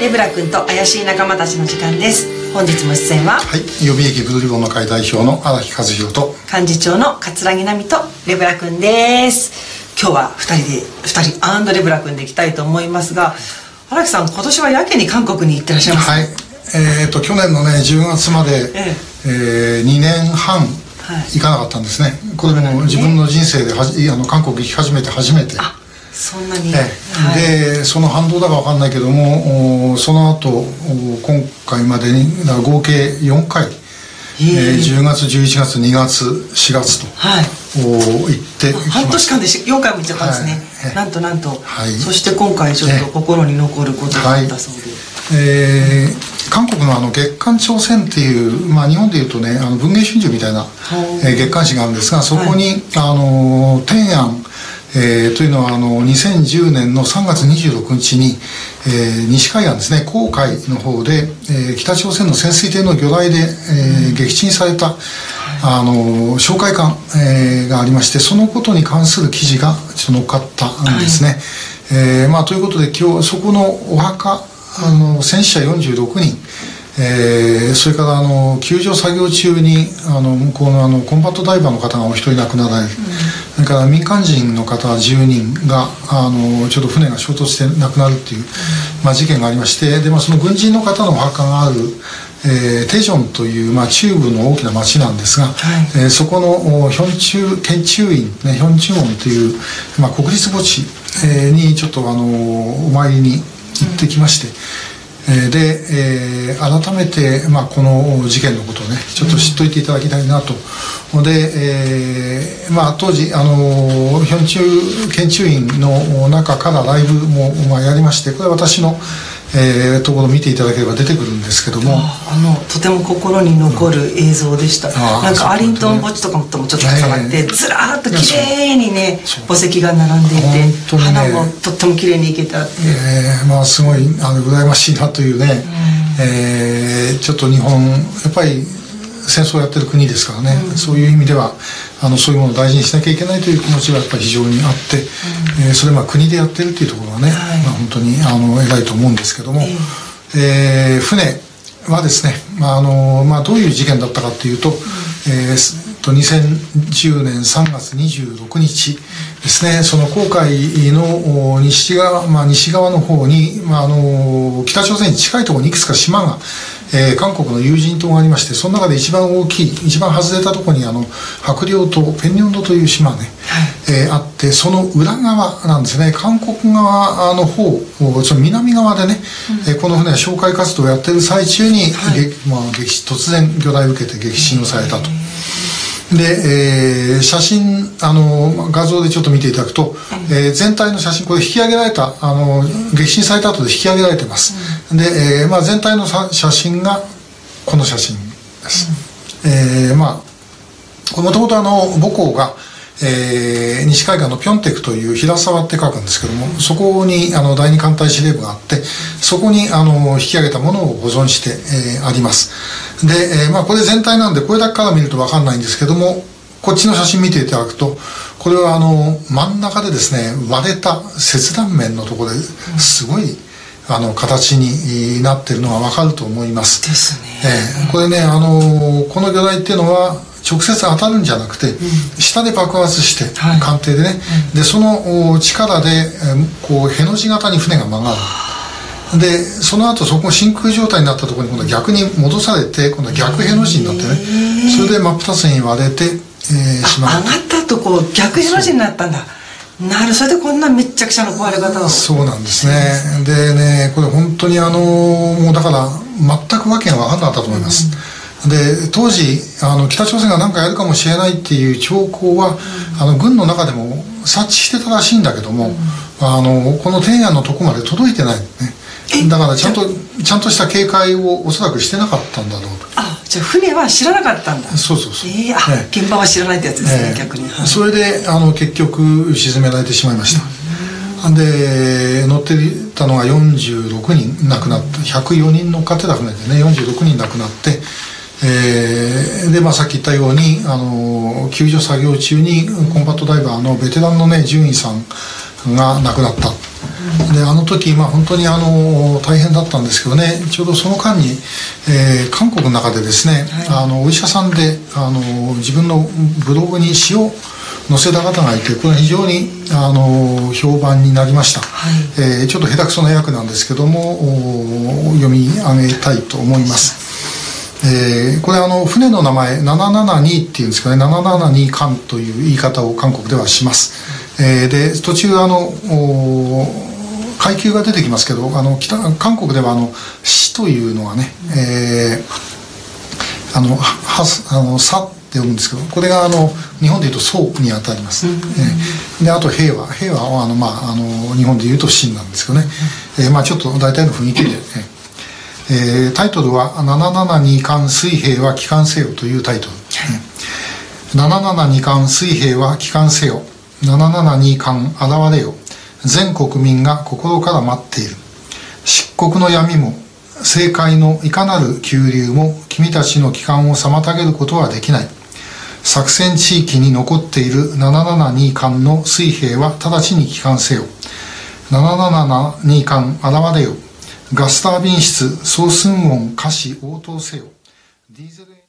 レブラ君と怪しい仲間たちの時間です。本日も出演ははい。予備役ブルーリボンの会代表の荒木和弘と幹事長の桂木奈美とレブラ君です。今日は2人で2人アンドレブラ君でいきたいと思いますが荒木さん今年はやけに韓国に行ってらっしゃいますはい。えー、と去年のね10月まで、ええ。ー、2年半行かなかったんですね、これも自分の人生ではじあの韓国行き始めて初めて。あそんなに、ええ。でその反動だか分かんないけどもおその後お今回までに合計4回、え。ー、10月11月2月4月と、はい。お行って半年間でし4回も行っちゃったんですね、はい。なんとなんと、はい。そして今回ちょっと心に残ることがあったそうで、えー韓国のあの月刊朝鮮っていう、まあ、日本でいうとねあの文藝春秋みたいな、えー月刊誌があるんですがそこに、あの天安、えーというのはあの2010年の3月26日に、えー西海岸ですね黄海の方で、えー北朝鮮の潜水艇の魚雷で、えー撃沈された、あの紹介館、えーがありましてそのことに関する記事がちょっと載っかったんですね。えーまあ、ということで今日そこのお墓あの戦死者46人、えーそれからあの救助作業中にあの向こうのあのコンバットダイバーの方がお一人亡くなられる、それから民間人の方10人があのちょっと船が衝突して亡くなるっていう、まあ、事件がありましてで、まあ、その軍人の方のお墓がある、えーテジョンという、まあ、中部の大きな町なんですが、えーそこのおヒョンチュ県中院、ね、ヒョンチュ門という、まあ、国立墓地、えーにちょっとあのお参りに行ってきまして、えーで、えー改めて、まあ、この事件のことをねちょっと知っといていただきたいなと。で、えーまあ、当時あのヒョンチュ県中院の中からライブも、まあ、やりましてこれは私の、えーところを見ていただければ出てくるんですけども。あのとても心に残る映像でした、あーなんかアリントン墓地とかともちょっと重なって、ええずらーっと綺麗にね墓石が並んでいて、ね。花もとっても綺麗にいけたって。えーまあすごいあの羨ましいなというね、えーちょっと日本やっぱり戦争をやってる国ですからね、そういう意味ではあのそういうものを大事にしなきゃいけないという気持ちがやっぱり非常にあって、えーそれまあ国でやってるっていうところがね、はい。まあ、本当にあの偉いと思うんですけども、えー船はですね、まああのまあ、どういう事件だったかっていうと,、えーすと2010年3月26日ですね。その黄海のお西側,、まあ、西側の方に、まあ、あの北朝鮮に近いところにいくつか島が、えー韓国の有人島がありましてその中で一番大きい一番外れたところにあの白陵島ペンニョン島とい。う島ね、えーあってその裏側なんですね。韓国側の方おその南側でね、えーこの船は紹介活動をやってる最中に、げまあ、激突然魚雷を受けて撃沈をされたと。で、えー写真あの画像でちょっと見ていただくと、えー全体の写真これ引き上げられたあの撃沈された後で引き上げられてます、で、えーまあ、全体のさ写真がこの写真です、えーまあもともとあの母校が、えー西海岸のピョンテクという平沢って書くんですけどもそこにあの第二艦隊司令部があってそこにあの引き上げたものを保存して、えーあります。で、えーまあ、これ全体なんでこれだけから見ると分かんないんですけどもこっちの写真見ていただくとこれはあの真ん中でですね割れた切断面のところですごいあの形になってるのが分かると思います。ですね。ええこれね、あのーこの魚雷っていうのは直接当たるんじゃなくて、下で爆発して、はい。艦艇でね、でそのお力で、えーこうへの字型に船が曲がる。でその後そこ真空状態になったところに今度は逆に戻されて今度は逆への字になってね。それで真っ二つに割れて、えーしまう上がったとこう逆への字になったんだ。なるそれでこんなめっちゃくちゃな壊れ方を。そうなんですね。でね、これ本当にあの、もうだから、全くわけが分かんなかったと思います。で、当時、あの、北朝鮮が何かやるかもしれないっていう兆候は、あの、軍の中でも察知してたらしいんだけども、あの、この天安のとこまで届いてないね。だからちゃんと、ちゃんとした警戒をおそらくしてなかったんだろうあじゃあ船は知らなかったんだ。と。そうそうそう。ええあ、ええ。現場は知らないってやつですね、ええ。逆に、はいそれであの結局沈められてしまいました、で乗っていたのが46人亡くなった。104人乗っかってた船でね46人亡くなって、えーで、まあ、さっき言ったようにあの救助作業中にコンバットダイバーのベテランのね獣医さんが亡くなった、であの時、まあ、本当にあの大変だったんですけどねちょうどその間に、えー、韓国の中でですね、はい、あのお医者さんであの自分のブログに詩を載せた方がいてこれは非常にあの評判になりました、はい、えー、ちょっと下手くそな役なんですけども読み上げたいと思います。えー、これあの船の名前772っていうんですかね。772艦という言い方を韓国ではします、えー、で途中あの階級が出てきますけどあの北韓国ではあの死というのはね、えー、あのはあのさって読むんですけどこれがあの日本でいうと「宋」にあたります、うん、えー、であと「平和」平和はあの、まあ、あの日本でいうと「真」なんですけどね、えーまあ、ちょっと大体の雰囲気で、えー、タイトルは「772艦水兵は帰還せよ」というタイトル、772艦水兵は帰還せよ。772艦現れよ。全国民が心から待っている。漆黒の闇も政界のいかなる急流も君たちの帰還を妨げることはできない。作戦地域に残っている772艦の水兵は直ちに帰還せよ。772艦現れよガスタービン室総寸音歌詞応答せよ。ディーゼル